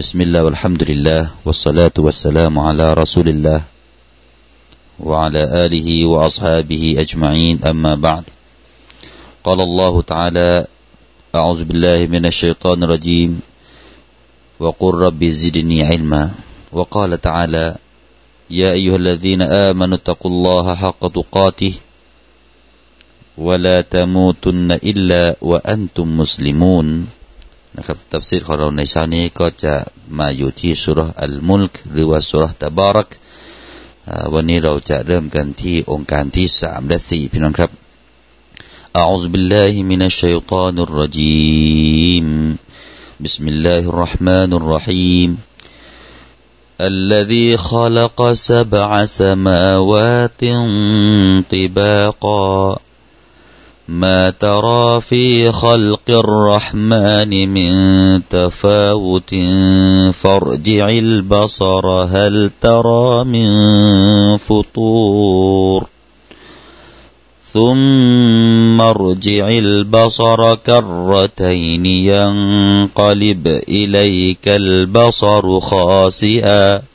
بسم الله والحمد لله والصلاة والسلام على رسول الله وعلى آله وأصحابه أجمعين. أما بعد قال الله تعالى أعوذ بالله من الشيطان الرجيم وقل رب زدني علما. وقال تعالى يا أيها الذين آمنوا اتقوا الله حق تقاته ولا تموتن إلا وأنتم مسلمون. นะครับตัฟซีรของเราในเช้านี้ก็จะมาอยู่ที่สุรอัลมุลกหรือว่าสุรตะบารักวันนี้เราจะเริ่มกันที่องค์การที่สามและสี่พี่น้องครับ أعوذ بالله من الشيطان الرجيم بسم الله الرحمن الرحيم الذي خلق سبع سماوات طباقا ما ترى في خلق الرحمن من تفاوت. فارجع البصر هل ترى من فطور؟ ثم ارجع البصر كرتين ينقلب إليك البصر خاسئا.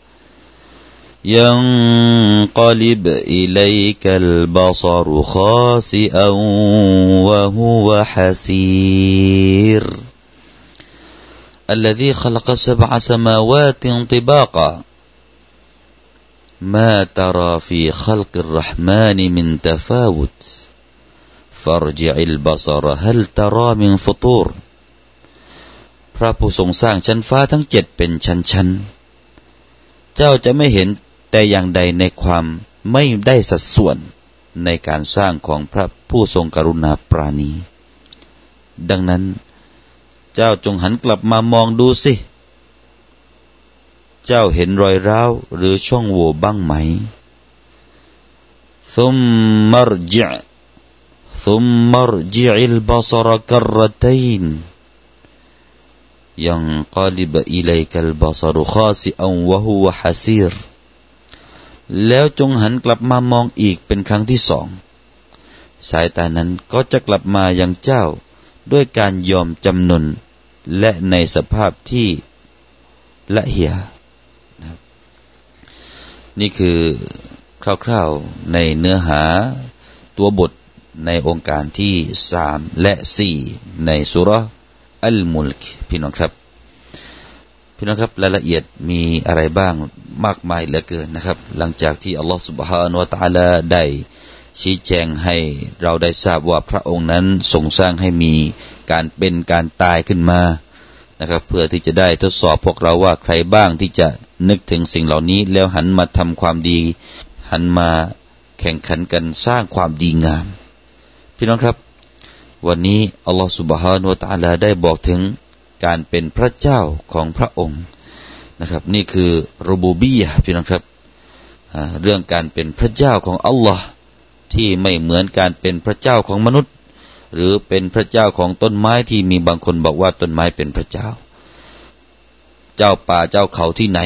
ينقلب إليك البصر خاسئا وهو حسير الذي خلق سبع سماوات طباقا ما ترى في خلق الرحمن من تفاوت فارجع البصر هل ترى من فطور พระผู้ทรงสร้างชั้นฟ้าทั้งเจ็ดเป็นชั้นๆ เจ้าจะไม่เห็น แต่อย่างใดในความไม่ได้สัดส่วนในการสร้างของพระผู้ทรงกรุณาปราณี ดังนั้น เจ้าจงหันกลับมามองดูสิ เจ้าเห็นรอยร้าวหรือช่องโหว่บ้างไหม ثم ارجع ثم ارجع البصر كرتين ينقلب إليك البصر خاسئا وهو حسير แล้วจงหันกลับมามองอีกเป็นครั้งที่สอง สายตานั้นก็จะกลับมายังเจ้าด้วยการยอมจำนนและในสภาพที่ละเหียนี่คือคร่าวๆในเนื้อหาตัวบทในองค์การที่สามและสี่ในสุรอัลมุลกพี่น้องครับ พี่น้องครับรายละเอียดมีอะไรบ้าง มากมายเหลือเกินนะครับ หลังจากที่อัลลอฮฺสุบฮานวะตาลาได้ชี้แจงให้เราได้ทราบว่าพระองค์นั้นทรงสร้างให้มีการเป็นการตายขึ้นมานะครับ เพื่อที่จะได้ทดสอบพวกเราว่าใครบ้างที่จะนึกถึงสิ่งเหล่านี้ แล้วหันมาทำความดี หันมาแข่งขันกันสร้างความดีงาม พี่น้องครับ วันนี้อัลลอฮฺสุบฮานวตาลาได้บอกถึงการเป็นพระเจ้าของพระองค์ นะครับ นี่คือรูบูบียะพี่น้องครับเรื่องการเป็นพระเจ้าของอัลลอฮ์ที่ไม่เหมือนการเป็นพระเจ้าของมนุษย์ หรือเป็นพระเจ้าของต้นไม้ที่มีบางคนบอกว่าต้นไม้เป็นพระเจ้า เจ้าป่าเจ้าเขาที่ไหน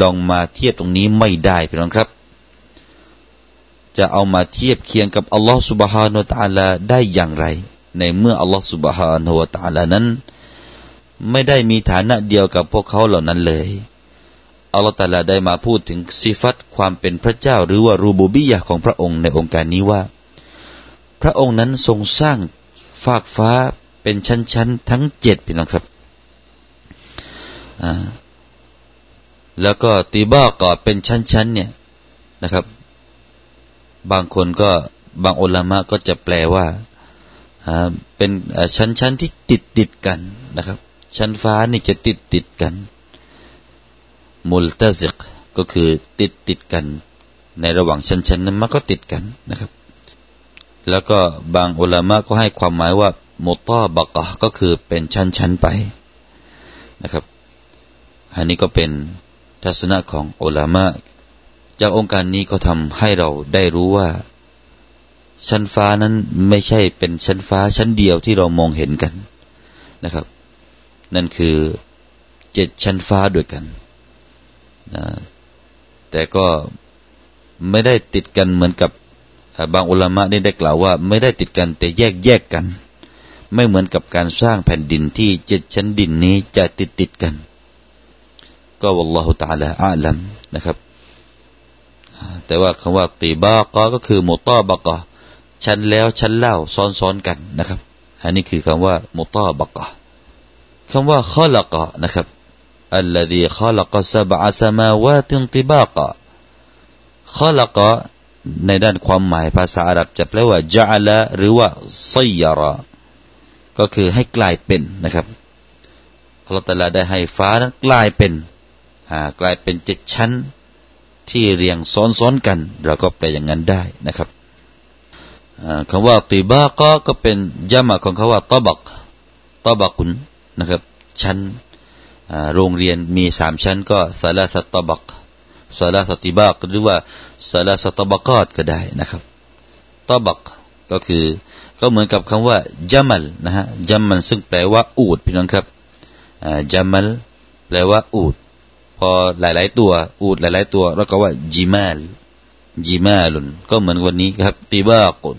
ลองมาเทียบตรงนี้ไม่ได้พี่น้องครับ จะเอามาเทียบเคียงกับอัลลอฮ์สุบฮานาตะลาได้อย่างไร ในเมื่ออัลลอฮ์สุบฮานาตะลานั้น ไม่ได้มีฐานะเดียวกับพวกเขาเหล่านั้นเลย อัลลอฮฺตาลาได้มาพูดถึงสิฟัตความเป็นพระเจ้าหรือว่ารูบูบิยะของพระองค์ในองค์การนี้ว่า พระองค์นั้นทรงสร้างฟากฟ้าเป็นชั้นๆทั้งเจ็ดพี่น้องครับแล้วก็ตีบ้าก่อเป็นชั้นๆเนี่ยนะครับ บางคนก็บางอัลามะก็จะแปลว่าเป็นชั้นๆที่ติดติดกันนะครับ ชั้นฟ้านี่จะติดติดกัน มุลตาซิกก็คือติดติดกัน ในระหว่างชั้นชั้นนั้นมันก็ติดกันนะครับ แล้วก็บางอุลามะก็ให้ความหมายว่ามุตาบกะก็คือเป็นชั้นชั้นไปนะครับ อันนี้ก็เป็นทัศนะของอุลามะจากองค์การนี้ก็ทำให้เราได้รู้ว่า ชั้นฟ้านั้นไม่ใช่เป็นชั้นฟ้าชั้นเดียวที่เรามองเห็นกันนะครับ นั่นคือเจ็ดชั้นฟ้าด้วยกัน นะแต่ก็ไม่ได้ติดกันเหมือนกับบางอุลามะได้ได้กล่าวว่า ไม่ได้ติดกันแต่แยกแยกกัน ไม่เหมือนกับการสร้างแผ่นดินที่เจ็ดชั้นดินนี้จะติดติดกัน ก็วัลลอฮุตาลาอาลัมนะครับ แต่ว่าคำว่าตีบากก็คือมุตอบกะชั้นแล้วชั้นเล่าซ้อนๆกันนะครับ อันนี้คือคำว่ามุตอบกะคำว่าขลักะนะครับ الذي خلق سبع سماوات طباقا خلق ในด้านความหมายภาษาอาหรับจะแปลว่าจาละหรือว่าไซยาระก็คือให้กลายเป็นนะครับอัลลอฮฺตะลาได้ให้ฟ้านั้นกลายเป็นกลายเป็นเจ็ดชั้นที่เรียงซ้อนๆกัน เราก็แปลอย่างนั้นได้นะครับคำว่าตีบาก็ก็เป็นยามะของคำว่าตบักตบักุนนะครับ ชั้น โรงเรียนมีสามชั้นก็สาราสตบักสาราสติบากหรือว่าสาราสตบักอดก็ได้นะครับตบักก็คือก็เหมือนกับคำว่าจามัลนะฮะจามัลซึ่งแปลว่าอูดพี่น้องครับจามัลแปลว่าอูด พอหลาย ๆ ตัวอูดหลาย ๆ ตัวแล้วก็ว่าจิมาลจิมาลุนก็เหมือนวันนี้ครับติบากุน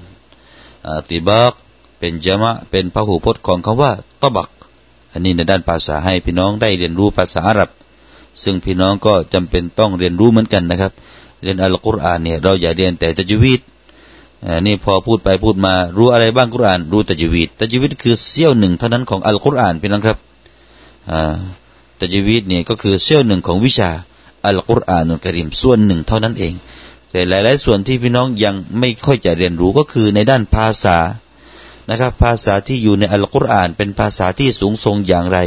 ติบากเป็นจามะเป็นพหูพจน์ของคำว่าตบัก อันนี้ในด้านภาษาให้พี่น้องได้เรียนรู้ภาษาอาหรับ ซึ่งพี่น้องก็จำเป็นต้องเรียนรู้เหมือนกันนะครับ เรียนอัลกุรอานเนี่ยเราอย่าเรียนแต่ตะจวีดนี่พอพูดไปพูดมารู้อะไรบ้างกุรอาน รู้ตะจวีดตะจวีดคือเสี้ยวหนึ่งเท่านั้นของอัลกุรอานพี่น้องครับตะจวีดเนี่ยก็คือเสี้ยวหนึ่งของวิชาอัลกุรอานุลกริมส่วนหนึ่งเท่านั้นเอง แต่หลาย ๆ ส่วนที่พี่น้องยังไม่ค่อยจะเรียนรู้ก็คือในด้านภาษา นะครับ ภาษาที่อยู่ในอัลกุรอาน เป็นภาษาที่สูงทรงอย่างไร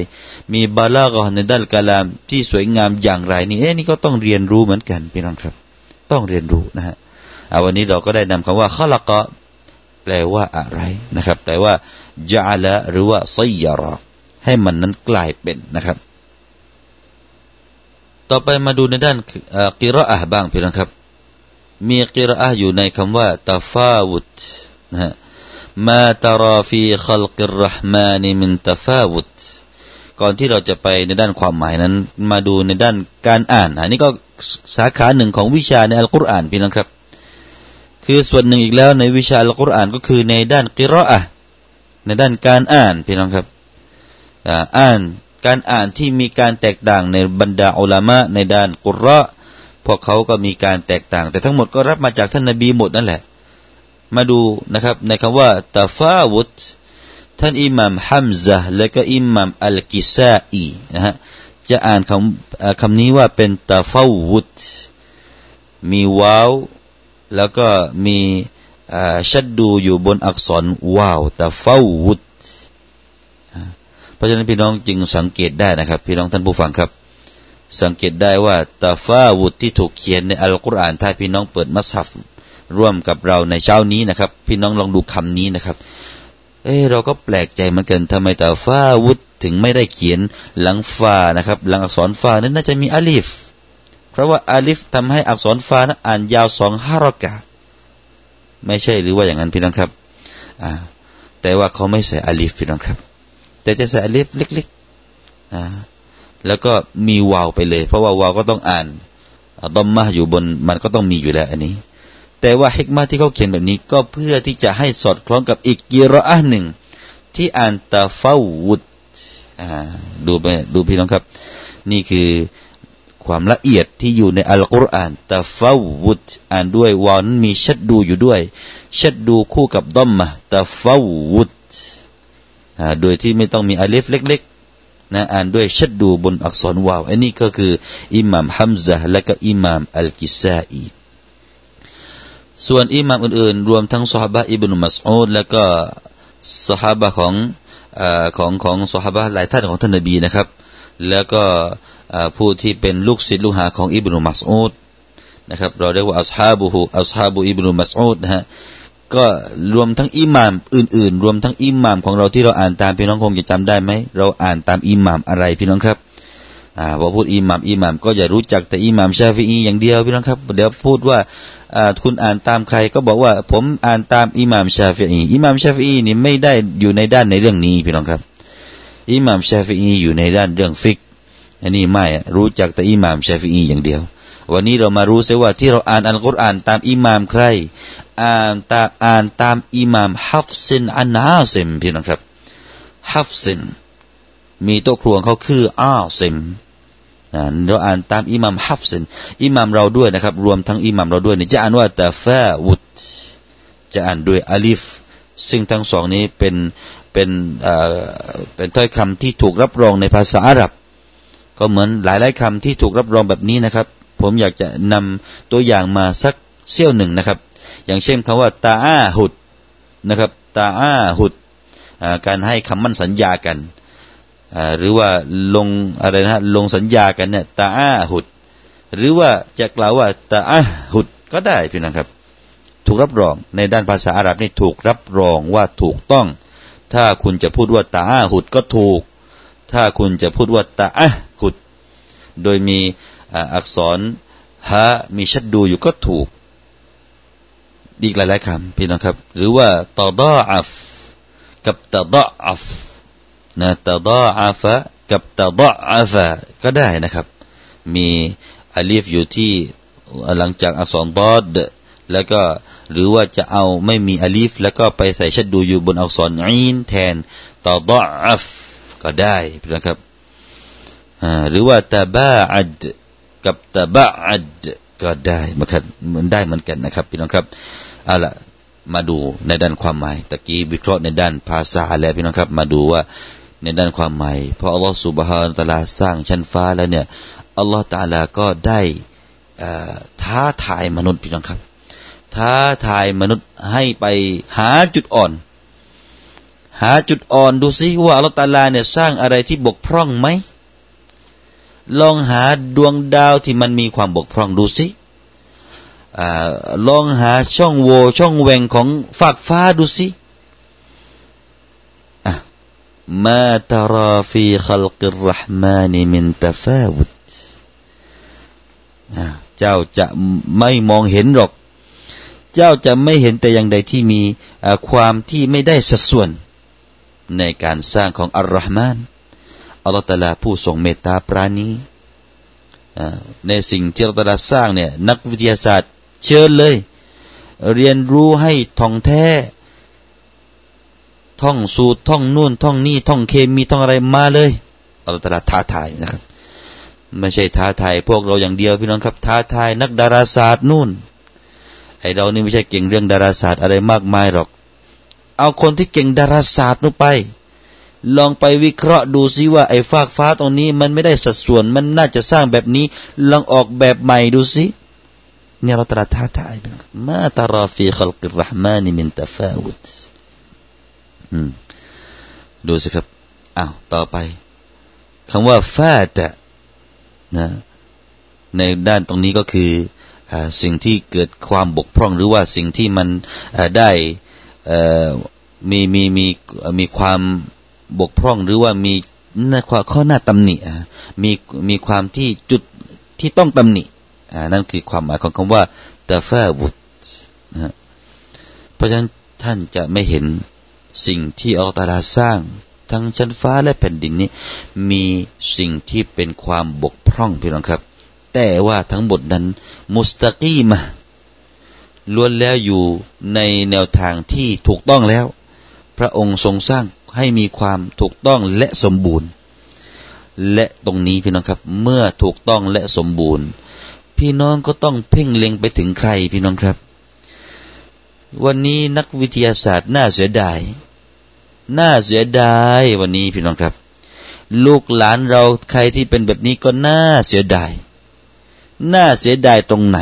มีบาลากอในด้านกาลามที่สวยงามอย่างไร นี่เอ๊นี่ก็ต้องเรียนรู้เหมือนกันพี่น้องครับ ต้องเรียนรู้นะฮะวันนี้เราก็ได้นำคำว่าขลักะแปลว่าอะไรนะครับแปลว่าจาละหรือว่าไซยารอให้มันนั้นกลายเป็นนะครับ ต่อไปมาดูในด้านกิรออะบ้างพี่น้องครับ มีกิรออะอยู่ในคำว่าตาฟาวุตนะฮะ มาตราฟีขลกิรห์มานีมินตฟาวุตก่อนที่เราจะไปในด้านความหมายนั้น มาดูในด้านการอ่าน อันนี้ก็สาขาหนึ่งของวิชาในอัลกุรอานพี่น้องครับ คือส่วนหนึ่งอีกแล้วในวิชาอัลกุรอานก็คือในด้านกิรออะในด้านการอ่านพี่น้องครับอ่านการอ่านที่มีการแตกต่างในบรรดาอัลามะในด้านกุรอพวกเขาก็มีการแตกต่าง แต่ทั้งหมดก็รับมาจากท่านนบีหมดนั่นแหละ มาดูนะครับ ในคำว่าตาฟาวุตท่านอิหม่ามฮัมซะและก็อิหม่ามอัลกิซาอีนะฮะจะอ่านคำคำนี้ว่าเป็นตาฟาวุตมีวาว แล้วก็มีชัดดูอยู่บนอักษรวาวตาฟาวุตเพราะฉะนั้นพี่น้องจึงสังเกตได้นะครับ พี่น้องท่านผู้ฟังครับ สังเกตได้ว่าตาฟาวุตที่ถูกเขียนในอัลกุรอานถ้าพี่น้องเปิดมัสฮัฟ ร่วมกับเราในเช้านี้นะครับ พี่น้องลองดูคำนี้นะครับ เออเราก็แปลกใจเหมือนกันทำไมتفاوتถึงไม่ได้เขียนหลังฟานะครับ หลังอักษรฟานั้นน่าจะมีอาลิฟ เพราะว่าอาลิฟทำให้อักษรฟานั้นอ่านยาวสองحركةไม่ใช่หรือว่าอย่างนั้นพี่น้องครับอ่าแต่ว่าเขาไม่ใส่อาลิฟพี่น้องครับ แต่จะใส่อาลิฟเล็กๆอ่าแล้วก็มีวาวไปเลย เพราะว่าวาวก็ต้องอ่านดอมมาอยู่บนมันก็ต้องมีอยู่แล้วอันนี้ แต่ว่าฮิกมาที่เขาเขียนแบบนี้ก็เพื่อที่จะให้สอดคล้องกับอีกกีรอหนึ่ง ที่อ่านตาฟาวุดดูไปดูพี่น้องครับ นี่คือความละเอียดที่อยู่ในอัลกุรอานตาฟาวุดอ่านด้วยวานมีชัดดูอยู่ด้วย ชัดดูคู่กับดอมมาตาฟาวุดโดยที่ไม่ต้องมีอาลิฟเล็กๆนะอ่านด้วยชัดดูบนอักษรวาวอันนี้ก็คืออิหม่ามฮัมซะและก็อิหม่ามอัลกิซาอี ส่วนอิหม่ามอื่นๆ รวมทั้งสหบะอิบนุมัสอูดและก็สหบะของของของสหบะหลายท่านของท่านนบีนะครับ แล้วก็ผู้ที่เป็นลูกศิษย์ลูกหาของอิบนุมัสอูดนะครับ เราเรียกว่าอัสฮาบุฮูอัสฮาบุอิบนุมัสอูดนะฮะก็รวมทั้งอิหม่ามอื่นๆ รวมทั้งอิหม่ามของเราที่เราอ่านตามพี่น้องคงจะจำได้ไหมเราอ่านตามอิหม่ามอะไรพี่น้องครับอ่าพอพูดอิหม่ามอิหม่ามก็จะรู้จักแต่อิหม่ามชาฟีอีอย่างเดียวพี่น้องครับเดี๋ยวพูดว่า คุณอ่านตามใครก็บอกว่า ผมอ่านตามอิหม่ามชาฟีอีอิหม่ามชาฟีอีนี่ไม่ได้อยู่ในด้านในเรื่องนี้พี่น้องครับอิหม่ามชาฟีอีอยู่ในด้านเรื่องفقهอันนี้ไม่รู้จักแต่อิหม่ามชาฟีอีอย่างเดียว วันนี้เรามารู้เสียว่าที่เราอ่านอัลกุรอานตามอิหม่ามใคร อ่านตามอ่านตามอิหม่ามฮัฟซินอันนาซิมพี่น้องครับฮัฟซินมีโต๊ะครูของเขาคืออาซิม เราอ่านตามอิหม่ามฮัฟซินอิหม่ามเราด้วยนะครับ รวมทั้งอิหม่ามเราด้วยเนี่ยจะอ่านว่าتفاوتจะอ่านด้วยอาลิฟ ซึ่งทั้งสองนี้เป็นเป็นเป็นถ้อยคำที่ถูกรับรองในภาษาอาหรับ ก็เหมือนหลายๆคำที่ถูกรับรองแบบนี้นะครับ ผมอยากจะนำตัวอย่างมาสักเสี้ยวหนึ่งนะครับ อย่างเช่นคำว่าتعاهدนะครับตาอาหุดการให้คำมั่นสัญญากัน หรือว่าลงอะไรนะลงสัญญากันเนี่ยตาอาหุด หรือว่าจะกล่าวว่าตาอาหุดก็ได้พี่น้องครับ ถูกรับรองในด้านภาษาอาหรับนี่ถูกรับรองว่าถูกต้อง ถ้าคุณจะพูดว่าตาอาหุดก็ถูก ถ้าคุณจะพูดว่าตาอาหุด โดยมีอักษรฮะมีشدةอยู่ก็ถูกอีกหลายๆคำพี่น้องครับ หรือว่าتضاعف กับ تضعف นะتضاعف กับ تضعفก็ได้นะครับ มีอาลิฟอยู่ที่หลังจากอักษรضادแล้วก็หรือว่าจะเอาไม่มีอาลิฟแล้วก็ไปใส่شدةอยู่บนอักษรعينแทนتضعفก็ได้นะครับหรือว่าตาบาอัดกับตาบาอัดก็ได้เหมือนกันมันได้เหมือนกันนะครับพี่น้องครับเอาละมาดูในด้านความหมายตะกี้วิเคราะห์ในด้านภาษาแล้วพี่น้องครับ มาดูว่า ในด้านความหมายพออัลลอฮฺสุบฮานตะลาสร้างชั้นฟ้าแล้วเนี่ยอัลลอฮฺตาลาก็ได้ท้าทายมนุษย์พี่น้องครับ ท้าทายมนุษย์ให้ไปหาจุดอ่อน หาจุดอ่อนดูซิว่าอัลลอฮฺตาลาเนี่ยสร้างอะไรที่บกพร่องไหมลองหาดวงดาวที่มันมีความบกพร่องดูซิลองหาช่องโหว่ช่องแหว่งของฝากฟ้าดูสิ มาตราฟีขลกิรห์มานีมินตฟาวุดเจ้าจะไม่มองเห็นหรอก เจ้าจะไม่เห็นแต่อย่างใดที่มีความที่ไม่ได้สัดส่วน ในการสร้างของอัลลอฮ์มานอัลลอฮฺตาลาผู้ทรงเมตตาปราณีในสิ่งที่อัลลอฮฺตาลาสร้างเนี่ย นักวิทยาศาสตร์เชิญเลย เรียนรู้ให้ท่องแท้ ท่องสูตรท่องนู่นท่องนี่ท่องเคมีท่องอะไรมาเลยอัลลอฮฺตรัสท้าทายนะครับ ไม่ใช่ท้าทายพวกเราอย่างเดียวพี่น้องครับ ท้าทายนักดาราศาสตร์นู่นไอเรานี่ไม่ใช่เก่งเรื่องดาราศาสตร์อะไรมากมายหรอก เอาคนที่เก่งดาราศาสตร์นู่นไป ลองไปวิเคราะห์ดูซิว่าไอ้ฟากฟ้าตรงนี้ มันไม่ได้สัดส่วนมันน่าจะสร้างแบบนี้ ลองออกแบบใหม่ดูซิเนี่ยเราตรัสท้าทายมาตราฟีขลกิรห์มานิมินตฟาวุต ดูสิครับอ้าวต่อไปคำว่าฟาตะนะ ในด้านตรงนี้ก็คืออสิ่งที่เกิดความบกพร่องหรือว่าสิ่งที่มันได้มีมีมีมีความบกพร่องหรือว่ามีข้อหน้าตำหนิมีมีความที่จุดที่ต้องตำหนินั่นคือความหมายของคำว่าตาฟาบุตนะเพราะฉะนั้นท่านจะไม่เห็น สิ่งที่อัลตาลาสร้าง ทั้งชั้นฟ้าและแผ่นดินนี้ มีสิ่งที่เป็นความบกพร่องพี่น้องครับ แต่ว่าทั้งหมดนั้น มุสตะกีมาล้วนแล้วอยู่ในแนวทางที่ถูกต้องแล้ว พระองค์ทรงสร้างให้มีความถูกต้องและสมบูรณ์ และตรงนี้พี่น้องครับ เมื่อถูกต้องและสมบูรณ์ พี่น้องก็ต้องเพ่งเล็งไปถึงใครพี่น้องครับ วันนี้นักวิทยาศาสตร์น่าเสียดาย น่าเสียดายวันนี้พี่น้องครับ ลูกหลานเราใครที่เป็นแบบนี้ก็น่าเสียดาย น่าเสียดายตรงไหน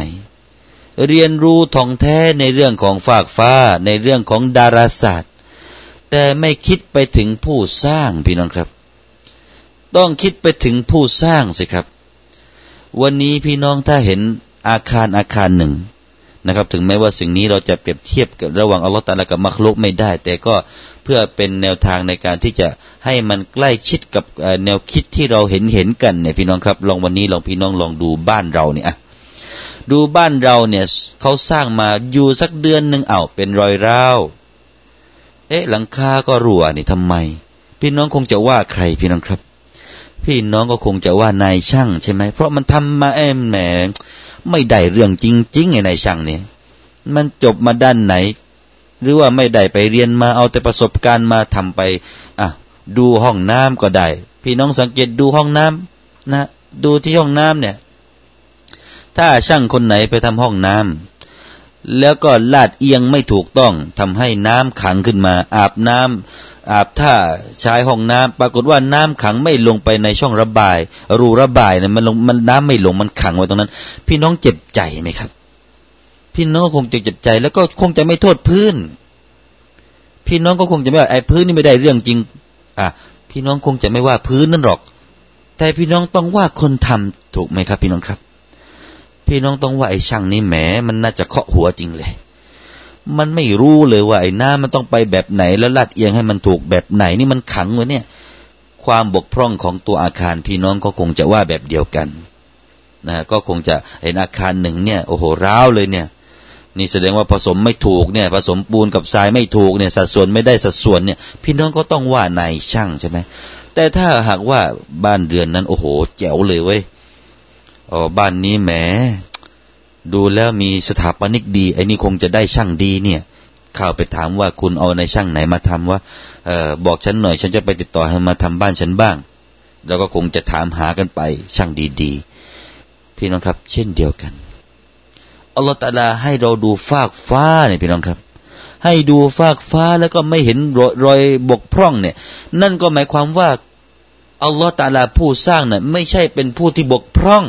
เรียนรู้ท่องแท้ในเรื่องของฝากฟ้าในเรื่องของดาราศาสตร์ แต่ไม่คิดไปถึงผู้สร้างพี่น้องครับ ต้องคิดไปถึงผู้สร้างสิครับ วันนี้พี่น้องถ้าเห็นอาคารอาคารหนึ่ง นะครับ ถึงแม้ว่าสิ่งนี้เราจะเปรียบเทียบกับระหว่างอัลลอฮฺตาลากับมักลุกไม่ได้ แต่ก็เพื่อเป็นแนวทางในการที่จะให้มันใกล้ชิดกับแนวคิดที่เราเห็นเห็นกันเนี่ยพี่น้องครับ ลองวันนี้ลองพี่น้องลองดูบ้านเราเนี่ยดูบ้านเราเนี่ยเขาสร้างมาอยู่สักเดือนหนึ่งเอาเป็นรอยร้าวเอ๊ะหลังคาก็รั่วนี่ทำไม พี่น้องคงจะว่าใครพี่น้องครับ พี่น้องก็คงจะว่านายช่างใช่ไหมเพราะมันทำมาแอมแหม ไม่ได้เรื่องจริงๆไงนายช่างเนี่ย มันจบมาด้านไหน หรือว่าไม่ได้ไปเรียนมาเอาแต่ประสบการณ์มาทำไปอะดูห้องน้ำก็ได้ พี่น้องสังเกตดูห้องน้ำนะ ดูที่ห้องน้ำเนี่ย ถ้าช่างคนไหนไปทำห้องน้ำ แล้วก็ลาดเอียงไม่ถูกต้องทำให้น้ำขังขึ้นมา อาบน้ำอาบท่าใช้ห้องน้ำปรากฏว่าน้ำขังไม่ลงไปในช่องระบาย รูระบายเนี่ยมันลงมันน้ำไม่ลงมันขังไว้ตรงนั้น พี่น้องเจ็บใจไหมครับ พี่น้องคงจะเจ็บใจ แล้วก็คงจะไม่โทษพื้น พี่น้องก็คงจะไม่ว่าไอ้พื้นนี่ไม่ได้เรื่องจริง อะ พี่น้องคงจะไม่ว่าพื้นนั่นหรอก แต่พี่น้องต้องว่าคนทำถูกไหมครับ พี่น้องครับ พี่น้องต้องว่าไอ้ช่างนี่แหมมันน่าจะเคาะหัวจริงเลย มันไม่รู้เลยว่าไอ้น้ามันต้องไปแบบไหน แล้วลาดเอียงให้มันถูกแบบไหน นี่มันขังไว้เนี่ย ความบกพร่องของตัวอาคารพี่น้องก็คงจะว่าแบบเดียวกันนะก็คงจะเห็นอาคารหนึ่งเนี่ยโอ้โหร้าวเลยเนี่ย นี่แสดงว่าผสมไม่ถูกเนี่ย ผสมปูนกับทรายไม่ถูกเนี่ย สัดส่วนไม่ได้สัดส่วนเนี่ย พี่น้องก็ต้องว่านายช่างใช่ไหมแต่ถ้าหากว่าบ้านเรือนนั้น โอ้โห แจ๋วเลยเว้ย อ๋อบ้านนี้แหม ดูแล้วมีสถาปนิกดี ไอ้นี่คงจะได้ช่างดีเนี่ยเข้าไปถามว่าคุณเอาในช่างไหนมาทำว่าเออบอกฉันหน่อย ฉันจะไปติดต่อให้มาทำบ้านฉันบ้าง แล้วก็คงจะถามหากันไปช่างดีๆ พี่น้องครับ เช่นเดียวกันอัลลอฮฺตาลาให้เราดูฟากฟ้าเนี่ยพี่น้องครับ ให้ดูฟากฟ้าแล้วก็ไม่เห็นรอยบกพร่องเนี่ย นั่นก็หมายความว่าอัลลอฮฺตาลาผู้สร้างเนี่ยไม่ใช่เป็นผู้ที่บกพร่อง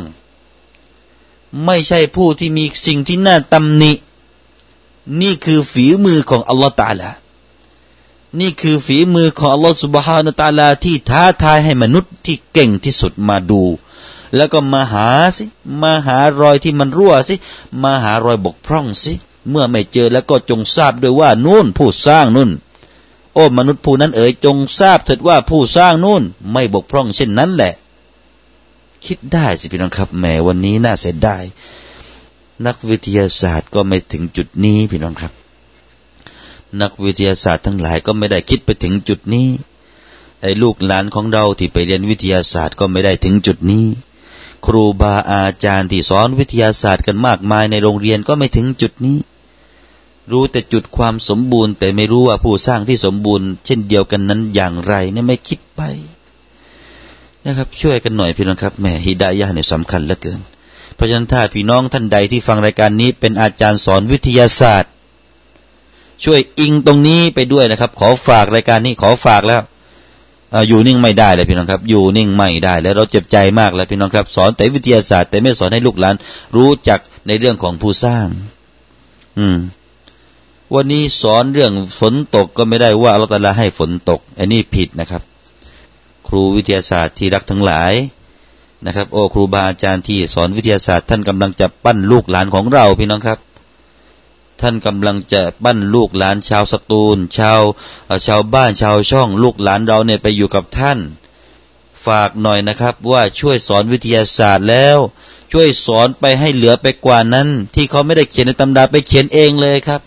ไม่ใช่ผู้ที่มีสิ่งที่น่าตำหนิ นี่คือฝีมือของอัลลอฮฺตาลา นี่คือฝีมือของอัลลอฮฺสุบฮานาตาลาที่ท้าทายให้มนุษย์ที่เก่งที่สุดมาดู แล้วก็มาหาสิ มาหารอยที่มันรั่วสิ มาหารอยบกพร่องสิ เมื่อไม่เจอแล้วก็จงทราบด้วยว่านู่นผู้สร้างนู่น โอ้มนุษย์ผู้นั้นเอ๋ยจงทราบเถิดว่าผู้สร้างนู่นไม่บกพร่องเช่นนั้นแหละ คิดได้สิพี่น้องครับแหมวันนี้น่าเสียดายนักวิทยาศาสตร์ก็ไม่ถึงจุดนี้พี่น้องครับ นักวิทยาศาสตร์ทั้งหลายก็ไม่ได้คิดไปถึงจุดนี้ไอ้ลูกหลานของเราที่ไปเรียนวิทยาศาสตร์ก็ไม่ได้ถึงจุดนี้ ครูบาอาจารย์ที่สอนวิทยาศาสตร์กันมากมายในโรงเรียนก็ไม่ถึงจุดนี้ รู้แต่จุดความสมบูรณ์ แต่ไม่รู้ว่าผู้สร้างที่สมบูรณ์ เช่นเดียวกันนั้นอย่างไรเนี่ยไม่คิดไป นะครับ ช่วยกันหน่อยพี่น้องครับแม่ฮิดายะเนี่ยสำคัญเหลือเกิน เพราะฉะนั้นถ้าพี่น้องท่านใดที่ฟังรายการนี้ เป็นอาจารย์สอนวิทยาศาสตร์ ช่วยอิงตรงนี้ไปด้วยนะครับ ขอฝากรายการนี้ขอฝากแล้วอยู่นิ่งไม่ได้เลยพี่น้องครับ อยู่นิ่งไม่ได้ แล้วเราเจ็บใจมากแล้วพี่น้องครับ สอนแต่วิทยาศาสตร์ แต่ไม่สอนให้ลูกหลาน รู้จักในเรื่องของผู้สร้าง อืม วันนี้สอนเรื่องฝนตกก็ไม่ได้ว่าอัลลอฮฺให้ฝนตก อันนี้ผิดนะครับ ครูวิทยาศาสตร์ที่รักทั้งหลายนะครับ โอ้ครูบาอาจารย์ที่สอนวิทยาศาสตร์ท่านกำลังจะปั้นลูกหลานของเราพี่น้องครับ ท่านกำลังจะปั้นลูกหลานชาวสตูล ชาวชาวบ้านชาวช่อง ลูกหลานเราเนี่ยไปอยู่กับท่าน ฝากหน่อยนะครับ ว่าช่วยสอนวิทยาศาสตร์แล้ว ช่วยสอนไปให้เหลือไปกว่านั้น ที่เขาไม่ได้เขียนในตำราไปเขียนเองเลยครับ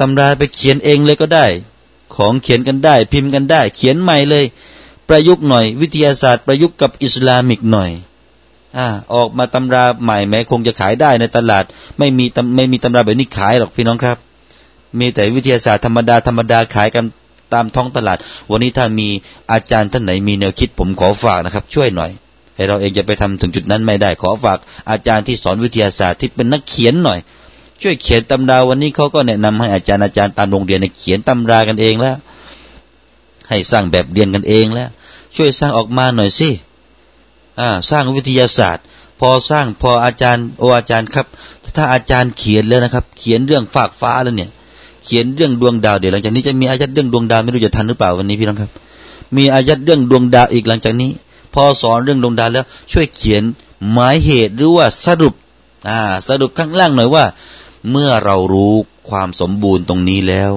ตำราไปเขียนเองเลยก็ได้ ของเขียนกันได้ พิมพ์กันได้ เขียนใหม่เลย ประยุกต์หน่อย วิทยาศาสตร์ประยุกต์กับอิสลามิกหน่อยอ่าออกมาตำราใหม่แม้คงจะขายได้ในตลาด ไม่มีไม่มีตำราแบบนี้ขายหรอกพี่น้องครับ มีแต่วิทยาศาสตร์ธรรมดาธรรมดาขายกันตามท้องตลาด วันนี้ถ้ามีอาจารย์ท่านไหนมีแนวคิดผมขอฝากนะครับ ช่วยหน่อยให้เราเองจะไปทำถึงจุดนั้นไม่ได้ ขอฝากอาจารย์ที่สอนวิทยาศาสตร์ที่เป็นนักเขียนหน่อย ช่วยเขียนตำราวันนี้เขาก็แนะนำให้อาจารย์อาจารย์ตามโรงเรียนเขียนตำรากันเองแล้ว ให้สร้างแบบเรียนกันเองแล้ว ช่วยสร้างออกมาหน่อยสิอ่าสร้างวิทยาศาสตร์ พอสร้างพออาจารย์โออาจารย์ครับ ถ้าอาจารย์เขียนแล้วนะครับ เขียนเรื่องฝากฟ้าแล้วเนี่ย เขียนเรื่องดวงดาวเดี๋ยวหลังจากนี้จะมีอายัดเรื่องดวงดาวไม่รู้จะทันหรือเปล่าวันนี้พี่น้องครับ มีอายัดเรื่องดวงดาวอีกหลังจากนี้ พอสอนเรื่องดวงดาวแล้ว ช่วยเขียนหมายเหตุหรือว่าสรุป อ่า สรุปข้างล่างหน่อยว่า เมื่อเรารู้ความสมบูรณ์ตรงนี้แล้ว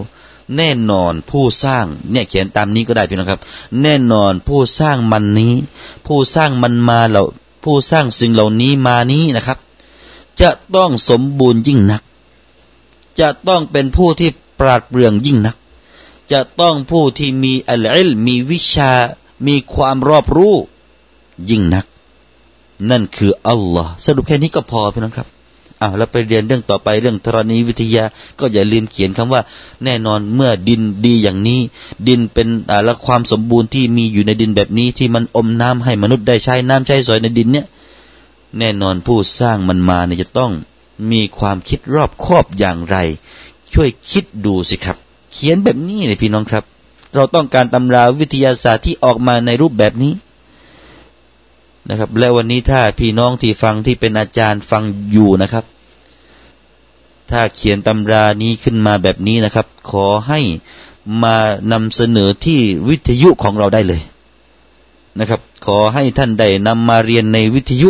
แน่นอนผู้สร้างเนี่ยเขียนตามนี้ก็ได้พี่น้องครับ แน่นอนผู้สร้างมันนี้ ผู้สร้างมันมาเราผู้สร้างสิ่งเหล่านี้มานี้นะครับ จะต้องสมบูรณ์ยิ่งนัก จะต้องเป็นผู้ที่ปราดเปรื่องยิ่งนัก จะต้องผู้ที่มีอัลอิลมีวิชา มีความรอบรู้ยิ่งนัก นั่นคืออัลลอฮ์สรุปแค่นี้ก็พอพี่น้องครับ อ่าแล้วไปเรียนเรื่องต่อไปเรื่องธรณีวิทยา ก็อย่าลืมเขียนคำว่า แน่นอนเมื่อดินดีอย่างนี้ ดินเป็นอ่าและความสมบูรณ์ที่มีอยู่ในดินแบบนี้ ที่มันอมน้ำให้มนุษย์ได้ใช้น้ำใช้สอยในดินเนี่ย แน่นอนผู้สร้างมันมาเนี่ยจะต้องมีความคิดรอบคอบอย่างไร ช่วยคิดดูสิครับ เขียนแบบนี้เลยพี่น้องครับ เราต้องการตำราวิทยาศาสตร์ที่ออกมาในรูปแบบนี้ นะครับ และวันนี้ถ้าพี่น้องที่ฟังที่เป็นอาจารย์ฟังอยู่นะครับ ถ้าเขียนตำรานี้ขึ้นมาแบบนี้นะครับ ขอให้มานำเสนอที่วิทยุของเราได้เลยนะครับ ขอให้ท่านได้นำมาเรียนในวิทยุ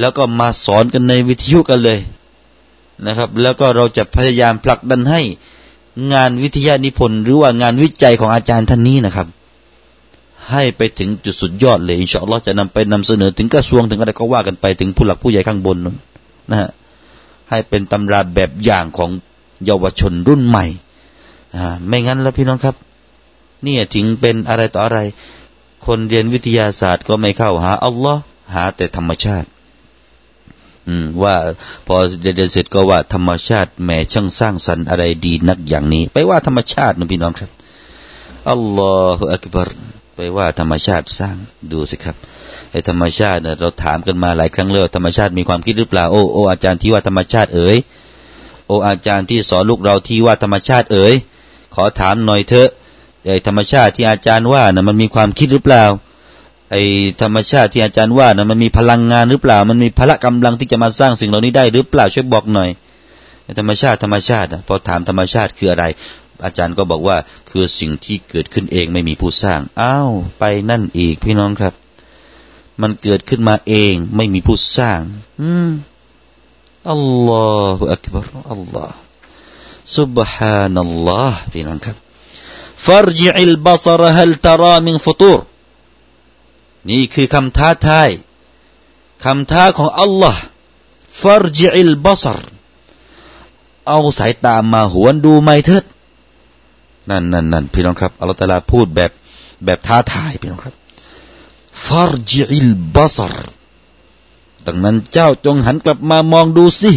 แล้วก็มาสอนกันในวิทยุกันเลยนะครับ แล้วก็เราจะพยายามผลักดันให้งานวิทยานิพนธ์หรือว่างานวิจัยของอาจารย์ท่านนี้นะครับ ให้ไปถึงจุดสุดยอดเลยอินชาอัลลอฮ์จะนำไปนำเสนอถึงกระทรวงถึงอะไรก็ว่ากันไปถึงผู้หลักผู้ใหญ่ข้างบนนั้นนะฮะให้เป็นตำราแบบอย่างของเยาวชนรุ่นใหม่อ่าไม่งั้นแล้วพี่น้องครับ เนี่ยถึงเป็นอะไรต่ออะไร คนเรียนวิทยาศาสตร์ก็ไม่เข้าหาอัลลอฮ์หาแต่ธรรมชาติ อืม ว่าพอเรียนเสร็จก็ว่าธรรมชาติแม่ช่างสร้างสรรค์อะไรดีนักอย่างนี้ ไปว่าธรรมชาตินะพี่น้องครับอัลลอฮฺอักบาร ไปว่าธรรมชาติสร้างดูสิครับไอ้ธรรมชาติเนี่ยเราถามกันมาหลายครั้งแล้วธรรมชาติมีความคิดหรือเปล่าโอ้โอ้อาจารย์ที่ว่าธรรมชาติเอ๋ยโอ้อาจารย์ที่สอนลูกเราที่ว่าธรรมชาติเอ๋ยขอถามหน่อยเถอะไอ้ธรรมชาติที่อาจารย์ว่านะ่ะมันมีความคิดหรือเปล่าไอ้ธรรมชาติที่อาจารย์ว่านะมันมีพลังงานหรือเปล่า มันมีพละกำลังที่จะมาสร้างสิ่งเหล่านี้ได้หรือเปล่าช่วยบอกหน่อยธรรมชาติธรรมชาติพอถามธรรมชาติคืออะไร อาจารย์ก็บอกว่าคือสิ่งที่เกิดขึ้นเองไม่มีผู้สร้างอ้าวไปนั่นอีกพี่น้องครับ มันเกิดขึ้นมาเองไม่มีผู้สร้าง อืมอัลลอฮฺอักบารอัลลอฮฺ سبحان الله พี่น้องครับ فرجع البصر هل ترى من فطور นี่คือคำท้าทายคำท้าของอัลลอฮ์ฟารจิอิลบัซรเอาสายตามาหวนดูไม่เถิด นั่นนั่นนั่นพี่น้องครับอัลลอฮฺตาลาพูดแบบแบบท้าทายพี่น้องครับฟารจิอิลบัซรดังนั้นเจ้าจงหันกลับมามองดูสิ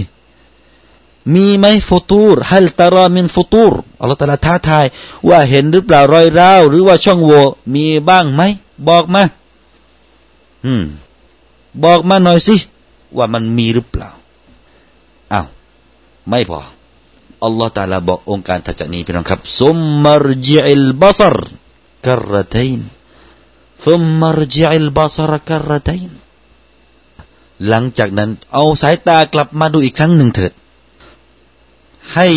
มีไหมฟุตูรฮัลตารามินฟุตูรอัลลอฮฺตาลาท้าทาย ว่าเห็นหรือเปล่ารอยร้าว หรือว่าช่องโหว่มีบ้างไหม บอกมาอืม บอกมาหน่อยสิ ว่ามันมีหรือเปล่าอ้าวไม่พอ อัลลอฮฺตาลาบอกองค์การถัดจากนี้พี่น้องครับซุมมารจิอิลบัซรกรตัยนซุมมารจิอิลบัซรกรตัยนหลังจากนั้น เอาสายตากลับมาดูอีกครั้งหนึ่งเถิด ให้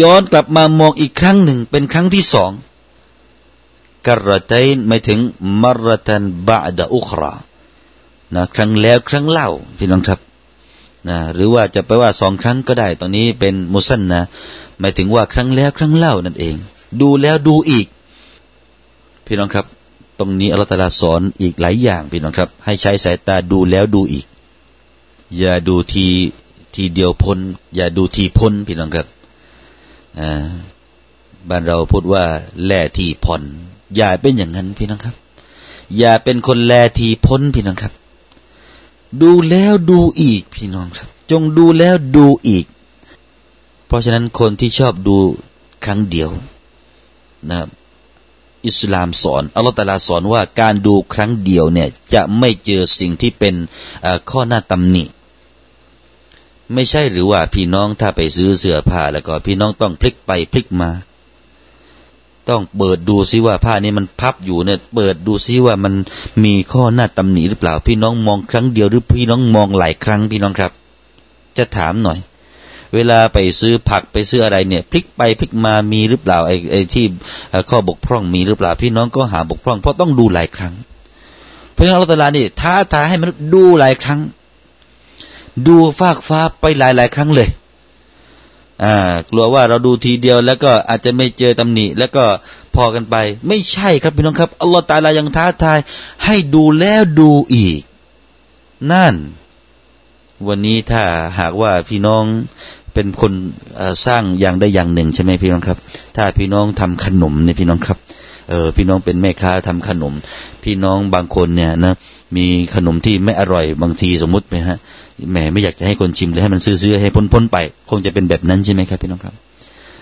ย้อนกลับมามองอีกครั้งหนึ่งเป็นครั้งที่สองกรตัยนหมายถึงมรตันบาดอุครานะครั้งแล้วครั้งเล่าพี่น้องครับ นะหรือว่าจะไปว่าสองครั้งก็ได้ ตอนนี้เป็นมุสันนะหมายถึงว่าครั้งแล้วครั้งเล่านั่นเอง ดูแล้วดูอีก พี่น้องครับ ตรงนี้อัลตาลาสอนอีกหลายอย่างพี่น้องครับ ให้ใช้สายตาดูแล้วดูอีก อย่าดูทีทีเดียวพ้น อย่าดูทีพ้นพี่น้องครับอ่าบ้านเราพูดว่า แล่ทีผ่อน อย่าเป็นอย่างนั้นพี่น้องครับ อย่าเป็นคนแลทีพ้นพี่น้องครับ ดูแล้วดูอีกพี่น้องครับ จงดูแล้วดูอีก เพราะฉะนั้นคนที่ชอบดูครั้งเดียวนะครับอิสลามสอนอัลลอฮฺตาลาสอนว่าการดูครั้งเดียวเนี่ยจะไม่เจอสิ่งที่เป็นข้อหน้าตำหนิ ไม่ใช่หรือว่าพี่น้องถ้าไปซื้อเสื้อผ้าแล้วก็พี่น้องต้องพลิกไปพลิกมา ต้องเปิดดูซิว่าผ้านี้มันพับอยู่เนี่ย เปิดดูซิว่ามันมีข้อหน้าตำหนิหรือเปล่า พี่น้องมองครั้งเดียวหรือพี่น้องมองหลายครั้งพี่น้องครับ จะถามหน่อย เวลาไปซื้อผักไปซื้ออะไรเนี่ย พลิกไปพลิกมามีหรือเปล่าไอ้ไอ้ที่ข้อบกพร่องมีหรือเปล่า พี่น้องก็หาบกพร่องเพราะต้องดูหลายครั้ง เพราะฉะนั้นอัลลอฮฺนี่ท้าทายให้มนุษย์ดูหลายครั้ง ดูฟากฟ้าไปหลายหลายครั้งเลย กลัวว่าเราดูทีเดียวแล้วก็อาจจะไม่เจอตำหนิ แล้วก็พอกันไป ไม่ใช่ครับพี่น้องครับอัลลอฮฺตาลายังท้าทาย ให้ดูแล้วดูอีก นั่น วันนี้ถ้าหากว่าพี่น้องเป็นคนสร้างอย่างใดอย่างหนึ่งใช่ไหมพี่น้องครับ ถ้าพี่น้องทำขนมเนี่ยพี่น้องครับเออพี่น้องเป็นแม่ค้าทำขนม พี่น้องบางคนเนี่ยนะมีขนมที่ไม่อร่อยบางทีสมมุติไหมฮะ แหมไม่อยากจะให้คนชิมเลยให้มันซื้อๆให้พ้นๆไป คงจะเป็นแบบนั้นใช่ไหมครับพี่น้องครับ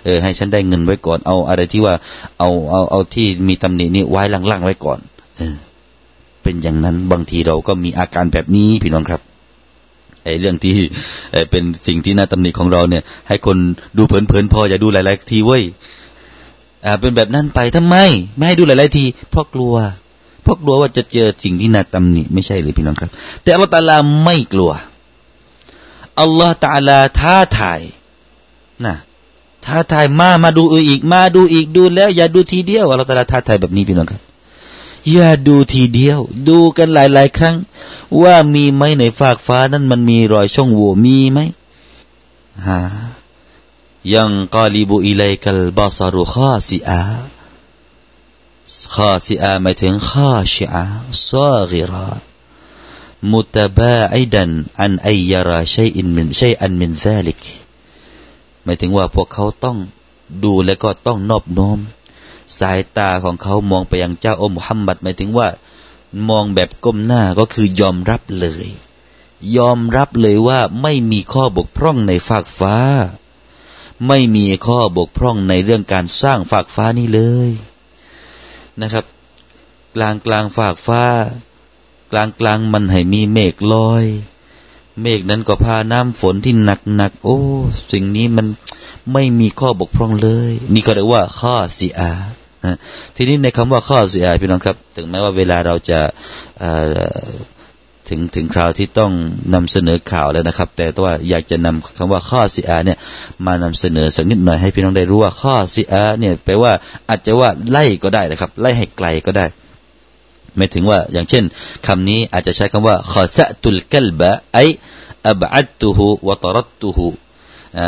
เออให้ฉันได้เงินไว้ก่อน เอาอะไรที่ว่าเอาเอาเอาที่มีตำหนินี่ไว้ล่างๆไว้ก่อน เออ เป็นอย่างนั้นบางทีเราก็มีอาการแบบนี้พี่น้องครับไอ้เรื่องที่เป็นสิ่งที่น่าตำหนิของเราเนี่ย ให้คนดูเพลินๆพออย่าดูหลาย ๆ ทีเว้ยอ่า เป็นแบบนั้นไปทำไม ไม่ให้ดูหลาย ๆ ทีเพราะกลัวเพราะกลัวว่าจะเจอสิ่งที่น่าตำหนิไม่ใช่หรือพี่น้องครับ แต่อัลตาลาไม่กลัว อัลลอฮฺตาลาท้าทายนะท้าทายมามาดูอีก มาดูอีกดูแล้ว อย่าดูทีเดียวอัลลอฮฺตาลาท้าทายแบบนี้พี่น้องครับ อย่าดูทีเดียว ดูกันหลาย ๆ ครั้ง ว่ามีไหมในฟากฟ้านั้นมันมีรอยช่องโหว่มีไหมฮะยังกาลิบุอิเลกัลบาซารุข้าซิอาข้าซิอาหมายถึงข้าชิอาซากิรา มุตบาอิดันอันไอยาราชัยอินมินชัยอันมินซาลิกหมายถึงว่าพวกเขาต้องดูและก็ต้องนอบน้อม สายตาของเขามองไปยังเจ้าอมุฮัมมัดหมายถึงว่ามองแบบก้มหน้าก็คือยอมรับเลย ยอมรับเลยว่าไม่มีข้อบกพร่องในฝากฟ้า ไม่มีข้อบกพร่องในเรื่องการสร้างฝากฟ้านี้เลยนะครับ กลางกลางฝากฟ้า ลางกลางมันให้มีเมฆลอย เมฆนั้นก็พาน้ำฝนที่หนักหนักโอ้ สิ่งนี้มันไม่มีข้อบกพร่องเลย นี่ก็เรียกว่าข้อสีอาทีนี้ในคำว่าข้อสีอาพี่น้องครับ ถึงแม้ว่าเวลาเราจะถึงถึงคราวที่ต้องนำเสนอข่าวแล้วนะครับ แต่ว่าอยากจะนำคำว่าข้อสีอาเนี่ย มานำเสนอสักนิดหน่อยให้พี่น้องได้รู้ว่าข้อสีอาเนี่ยแปลว่าอาจจะว่าไล่ก็ได้นะครับ ไล่ให้ไกลก็ได้ ไม่ถึงว่าอย่างเช่นคำนี้อาจจะใช้คำว่าขอสะตุลกัลบะไออับอัตตุหูวะตรัตตุหู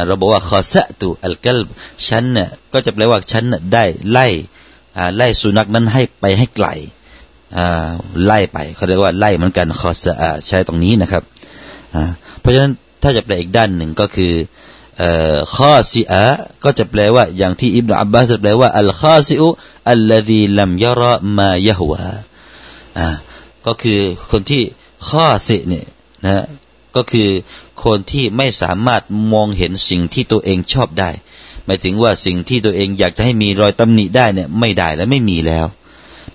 เราบอกว่าขอสะตุอัลกัลฉันเนี่ยก็จะแปลว่าฉันได้ไล่ไล่สุนัขนั้นให้ไปให้ไกลไล่ไปเขาเรียกว่าไล่เหมือนกันคอสะใช้ตรงนี้นะครับเพราะฉะนั้นถ้าจะแปลอีกด้านหนึ่งก็คือข้อซีอะก็จะแปลว่าอย่างที่อิบนาอับบาสแปลว่าอัลข้อซิอุอัลลดีลัมยาระมายะฮวา่าก็คือคนที่ข้อสิเนี่ยนะก็คือคนที่ไม่สามารถมองเห็นสิ่งที่ตัวเองชอบได้หมายถึงว่าสิ่งที่ตัวเองอยากจะให้มีรอยตำหนิได้เนี่ยไม่ได้และไม่มีแล้ว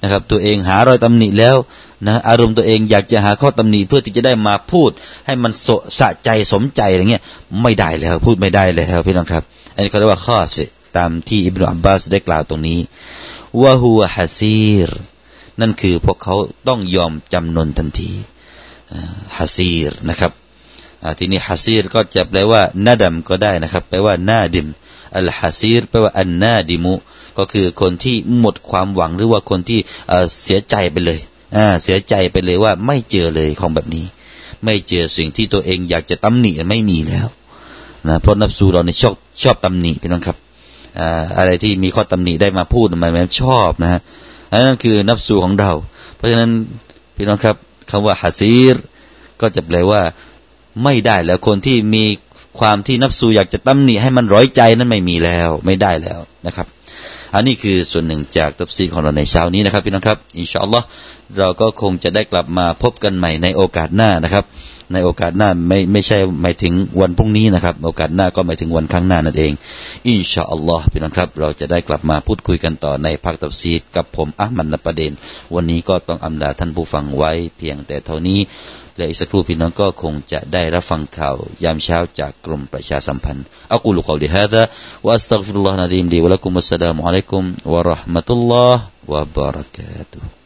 นะครับ ตัวเองหารอยตำหนิแล้วนะอารมณ์ตัวเองอยากจะหาข้อตำหนิเพื่อที่จะได้มาพูด ให้มันสสะใจสมใจอะไรเงี้ยไม่ได้แล้วพูดไม่ได้แล้วพี่น้องครับ อันนี้เขาเรียกว่าข้อสิตามที่อิบนุอับบาสได้กล่าวตรงนี้ว่าหัวฮัซีร นั่นคือพวกเขาต้องยอมจำนนทันทีฮัซีรนะครับทีนี้ฮัซีรก็จะแปลว่านาดัมก็ได้นะครับ แปลว่านาดิมอัลฮัซีรแปลว่าอันนาดิมุ ก็คือคนที่หมดความหวังหรือว่าคนที่เสียใจไปเลยเสียใจไปเลยว่าไม่เจอเลยของแบบนี้ ไม่เจอสิ่งที่ตัวเองอยากจะตำหนิไม่มีแล้วนะเพราะนับสูเราในชอบชอบตำหนิพี่น้องครับอะไรที่มีข้อตำหนิได้มาพูดมันแบบชอบนะฮะ อันั่นคือนับสูของเรา เพราะฉะนั้นพี่น้องครับคำว่าฮัซีร ก็จะแปลว่า ไม่ได้แล้วคนที่มีความที่นับสูอยากจะตำหนิให้มันร้อยใจนั้นไม่มีแล้ว ไม่ได้แล้วนะครับ อันนี้คือส่วนหนึ่งจากตับซีของเราในเช้านี้นะครับ พี่น้องครับ อินชาอัลลอฮ์เราก็คงจะได้กลับมาพบกันใหม่ในโอกาสหน้านะครับ ในโอกาสหน้าไม่ไม่ใช่หมายถึงวันพรุ่งนี้นะครับ โอกาสหน้าก็หมายถึงวันข้างหน้านั่นเอง อินชาอัลลอฮ์พี่น้องครับ เราจะได้กลับมาพูดคุยกันต่อในภาคตับซีดกับผมอัลมันนประเด็น วันนี้ก็ต้องอำลาท่านผู้ฟังไว้เพียงแต่เท่านี้ และอีกสักครู่พี่น้องก็คงจะได้รับฟังข่าวยามเช้าจากกรมประชาสัมพันธ์อักุลุกอลิฮะดะวะอัสตัฆฟิรุลลอฮ์นะดีมดีวะลักุมุสสลามุอะลัยกุมวะราะห์มะตุลลอฮ์วะบารักาตุฮ์